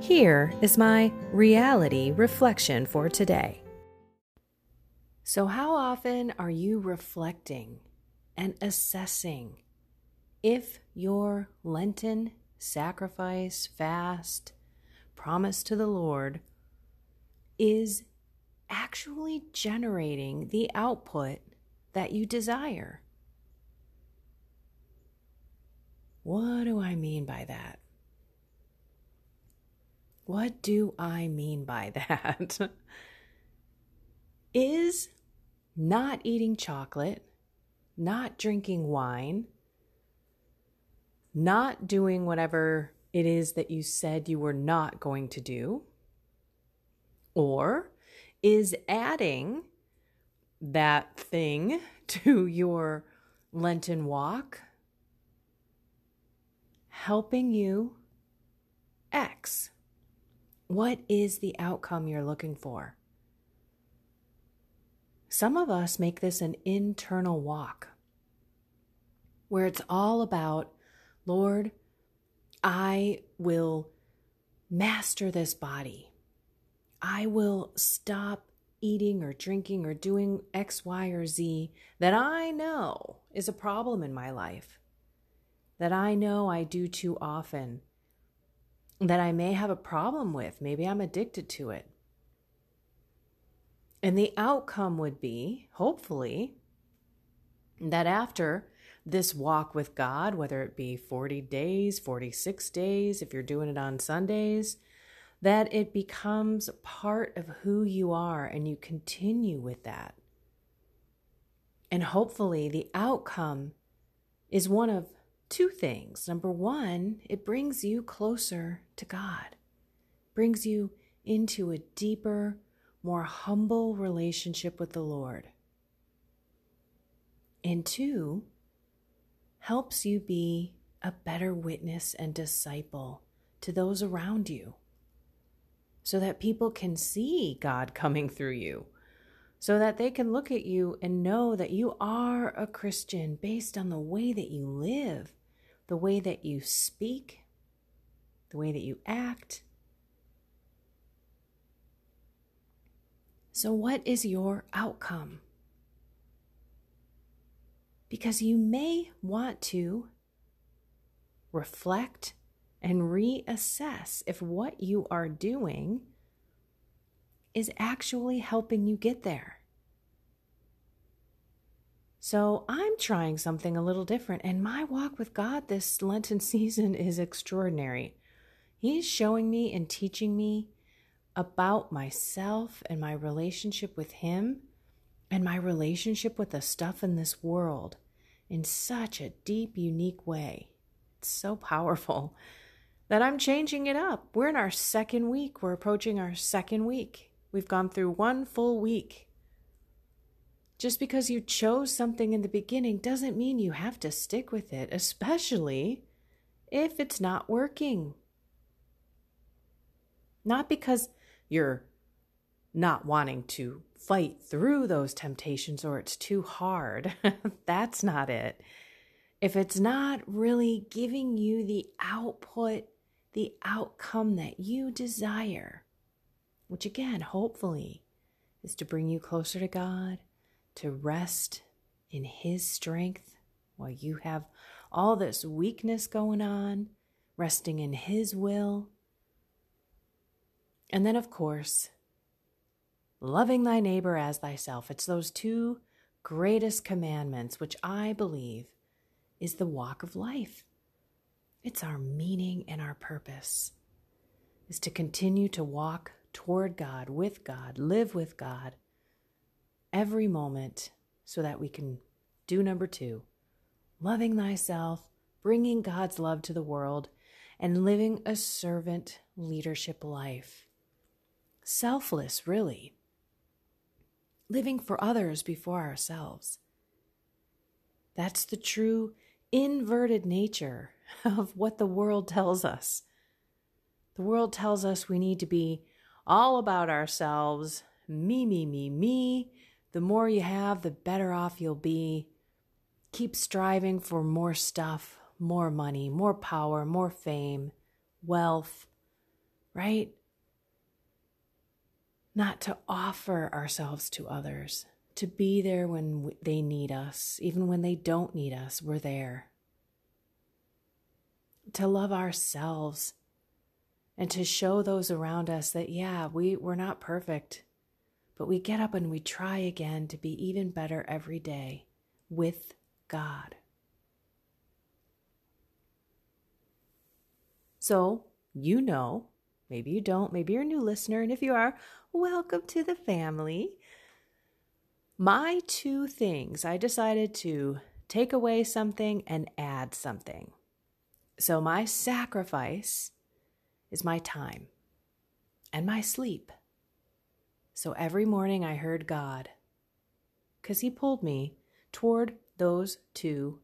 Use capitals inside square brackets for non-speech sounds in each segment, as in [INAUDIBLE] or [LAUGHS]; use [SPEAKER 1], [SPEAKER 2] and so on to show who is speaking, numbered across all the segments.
[SPEAKER 1] Here is my reality reflection for today. So, how often are you reflecting and assessing if your Lenten sacrifice, fast, promise to the Lord is actually generating the output that you desire? What do I mean by that? What do I mean by that? [LAUGHS] Is not eating chocolate, not drinking wine, not doing whatever it is that you said you were not going to do, or is adding that thing [LAUGHS] to your Lenten walk helping you X? What is the outcome you're looking for? Some of us make this an internal walk where it's all about, Lord, I will master this body. I will stop eating or drinking or doing X, Y, or Z that I know is a problem in my life, that I know I do too often that I may have a problem with. Maybe I'm addicted to it. And the outcome would be, hopefully, that after this walk with God, whether it be 40 days, 46 days, if you're doing it on Sundays, that it becomes part of who you are and you continue with that. And hopefully, the outcome is one of two things. Number one, it brings you closer to God, brings you into a deeper, more humble relationship with the Lord. And two, helps you be a better witness and disciple to those around you so that people can see God coming through you, so that they can look at you and know that you are a Christian based on the way that you live the way that you speak, the way that you act. So, what is your outcome? Because you may want to reflect and reassess if what you are doing is actually helping you get there. So I'm trying something a little different, and my walk with God this Lenten [LAUGHS] season is extraordinary. He's showing me and teaching me about myself and my relationship with Him and my relationship with the stuff in this world in such a deep, unique way. It's so powerful [LAUGHS] that I'm changing it up. We're in our second week, we're approaching our second week. We've gone through one full week just because you chose something in the beginning doesn't mean you have to stick with it, especially if it's not working. Not because you're not wanting to fight through those temptations or it's too hard. [LAUGHS] That's not it. If it's not really giving you the output, the outcome that you desire, which again, hopefully, is to bring you closer to God, to rest in His strength while you have all this weakness going on, resting in His will. And then, of course, loving thy neighbor as thyself. It's those two greatest commandments, which I believe is the walk of life. It's our meaning and our purpose is to continue to walk toward God, with God, live with God every moment so that we can do number two loving thyself, bringing God's love to the world, and living a servant leadership life. Selfless, really. Living for others before ourselves. That's the true inverted nature of what the world tells us. The world tells us we need to be all about ourselves, me, me, me, me. The more you have, the better off you'll be. Keep striving for more stuff, more money, more power, more fame, wealth, right? Not to offer ourselves to others, to be there when they need us, even when they don't need us, we're there. To love ourselves and to show those around us that, yeah, we, we're not perfect, but we get up and we try again to be even better every day with God. So, you know, maybe you don't, maybe you're a new listener, and if you are, welcome to the family. My two things, I decided to take away something and add something. So, my sacrifice is my time and my sleep. So every morning I heard God because He pulled me toward those two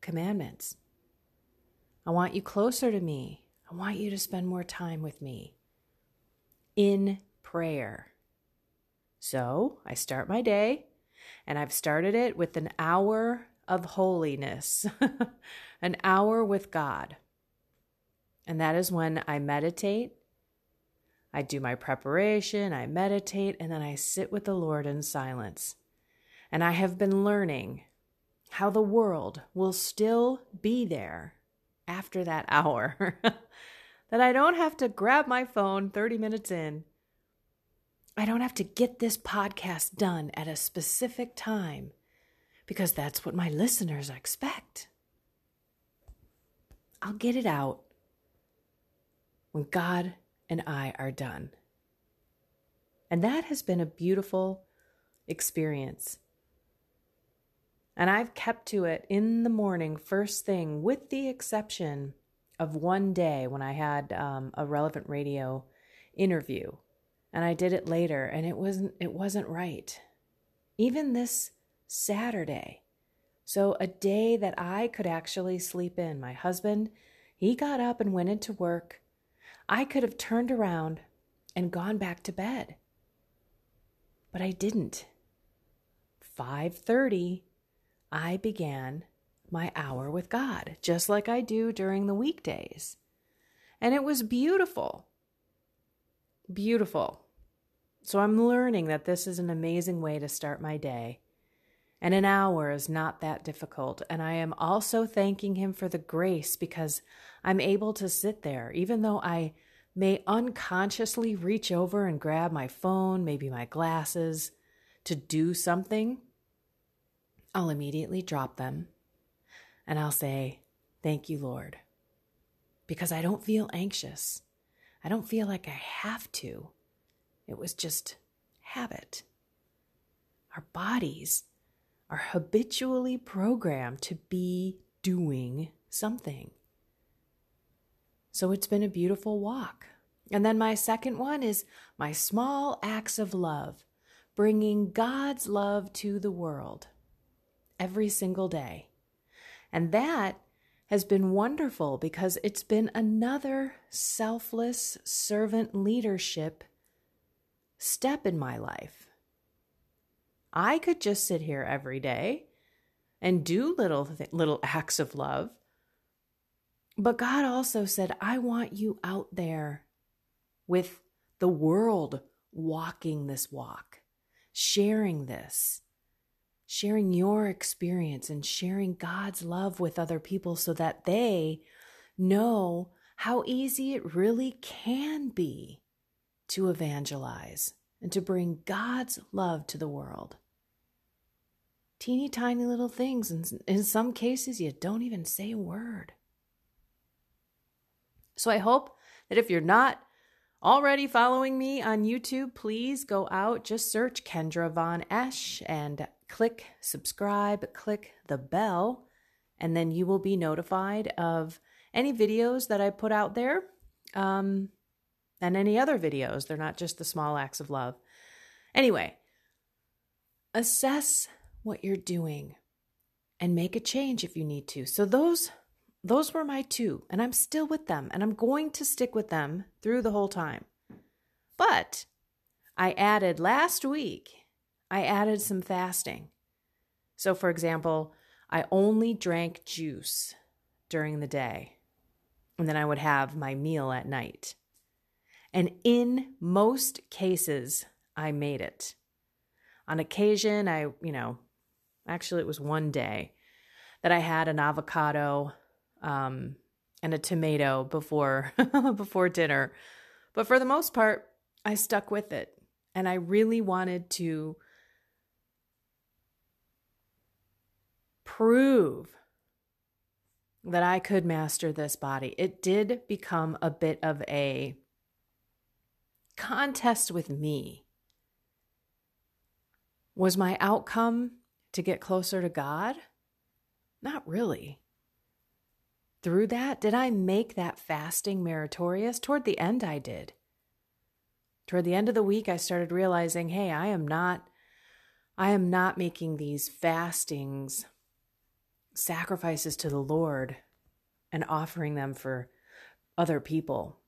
[SPEAKER 1] commandments. I want you closer to me. I want you to spend more time with me in prayer. So I start my day, and I've started it with an hour of holiness, [LAUGHS] an hour with God. And that is when I meditate. I do my preparation, I meditate, and then I sit with the Lord in silence. And I have been learning how the world will still be there after that [LAUGHS] hour. that I don't have to grab my phone 30 minutes in. I don't have to get this podcast done at a specific time because that's what my listeners expect. I'll get it out when God and I are done. And that has been a beautiful experience. And I've kept to it in the morning, first thing, with the exception of one day when I had um, a relevant radio interview, and I did it later, and it wasn't it wasn't right. Even this Saturday, so a day that I could actually sleep in. My husband, he got up and went into work I could have turned around and gone back to bed. But I didn't. 5:30 I began my hour with God, just like I do during the weekdays. And it was beautiful. Beautiful. So I'm learning that this is an amazing way to start my day. And an hour is not that difficult. And I am also thanking Him for the grace because I'm able to sit there, even though I may unconsciously reach over and grab my phone, maybe my glasses, to do something. I'll immediately drop them and I'll say, Thank you, Lord. Because I don't feel anxious. I don't feel like I have to. It was just habit. Our bodies are habitually programmed to be doing something. So it's been a beautiful walk. And then my second one is my small acts of love, bringing God's love to the world every single day. And that has been wonderful because it's been another selfless servant leadership step in my life. I could just sit here every day and do little little acts of love. But God also said, "I want you out there with the world walking this walk, sharing this, sharing your experience and sharing God's love with other people so that they know how easy it really can be to evangelize, and to bring God's love to the world. Teeny tiny little things, and in some cases, you don't even say a word. So I hope that if you're not already following me on YouTube, please go out, just search Kendra Von Esh and click subscribe, click the bell, and then you will be notified of any videos that I put out there um, and any other videos. They're not just the small acts of love. Anyway, assess what you're doing and make a change if you need to. So those those were my two, and I'm still with them, and I'm going to stick with them through the whole time. But I added last week, I added some fasting. So, for example, I only drank juice during the day, and then I would have my meal at night. And in most cases, I made it. On occasion, I, you know, actually, it was one day that I had an avocado um, and a tomato before [LAUGHS] before dinner. But for the most part, I stuck with it, and I really wanted to prove that I could master this body. It did become a bit of a contest with me. Was my outcome to get closer to God? Not really through that? Did I make that fasting meritorious? Toward the end, I did. Toward the end of the week, I started realizing, hey, I am not, I am not making these fastings sacrifices to the Lord and offering them for other people,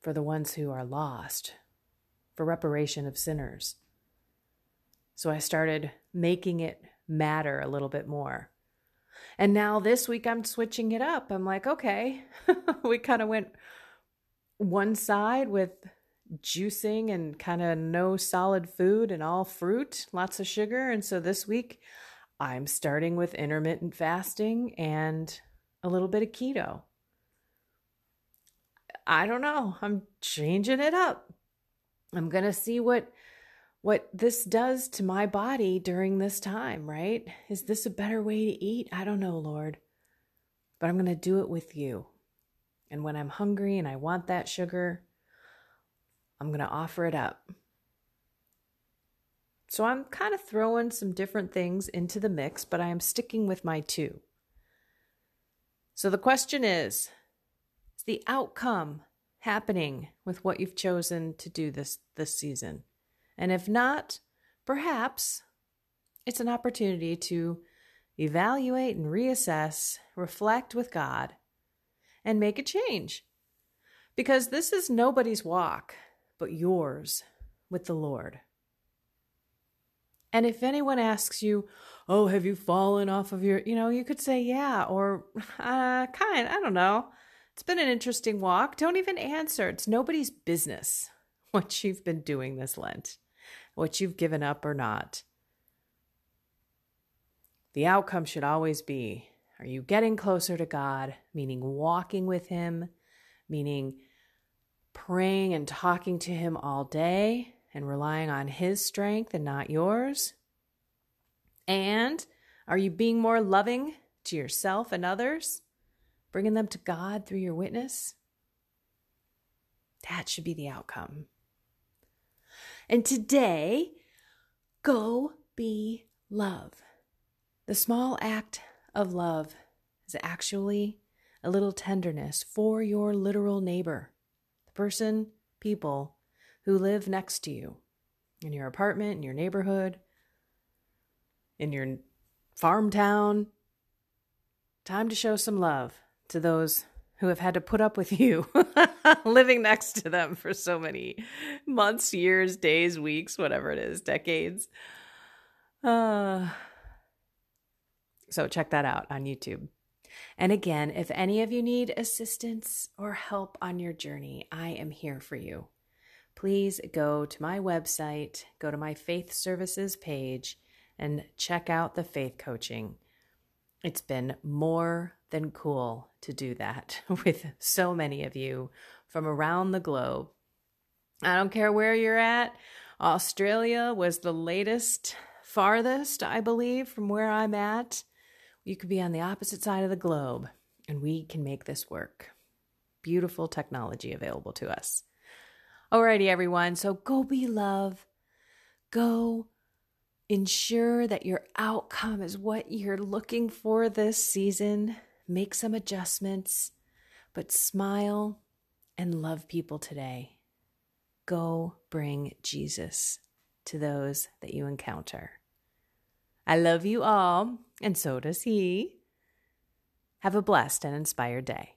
[SPEAKER 1] for the ones who are lost, for reparation of sinners. So I started making it matter a little bit more. And now this week I'm switching it up. I'm like, okay, [LAUGHS] we kind of went one side with juicing and kind of no solid food and all fruit, lots of sugar. And so this week I'm starting with intermittent fasting and a little bit of keto. I don't know. I'm changing it up. I'm going to see what what this does to my body during this time, right? Is this a better way to eat? I don't know, Lord. But I'm going to do it with you. And when I'm hungry and I want that sugar, I'm going to offer it up. So I'm kind of throwing some different things into the mix, but I am sticking with my two. So the question is Is the outcome happening with what you've chosen to do this, this season? And if not, perhaps it's an opportunity to evaluate and reassess, reflect with God, and make a change. Because this is nobody's walk but yours with the Lord. And if anyone asks you, Oh, have you fallen off of your, you know, you could say, Yeah, or [LAUGHS] uh, kind, I don't know. It's been an interesting walk. Don't even answer. It's nobody's business [LAUGHS] what you've been doing this Lent what you've given up or not. The outcome should always be are you getting closer to God, meaning walking with Him, meaning praying and talking to Him all day and relying on His strength and not yours? And are you being more loving to yourself and others, bringing them to God through your witness? That should be the outcome. And today, go be love. The small act of love is actually a little tenderness for your literal neighbor, the person, people who live next to you in your apartment, in your neighborhood, in your farm town. Time to show some love to those who have had to put up with [LAUGHS] you [LAUGHS] living next to them for so many months, years, days, weeks, whatever it is, decades. Uh, so check that out on YouTube. And again, if any of you need assistance or help on your journey, I am here for you. Please go to my website, go to my faith services page, and check out the faith coaching. It's been more than cool to do that [LAUGHS] with so many of you from around the globe. I don't care where you're at, Australia was the latest, farthest, I believe, from where I'm at. You could be on the opposite side of the globe, and we can make this work. Beautiful technology available to us. Alrighty, everyone. So go be love. Go ensure that your outcome is what you're looking for this season. Make some adjustments, but smile and love people today. Go bring Jesus to those that you encounter. I love you all, and so does he. Have a blessed and inspired day.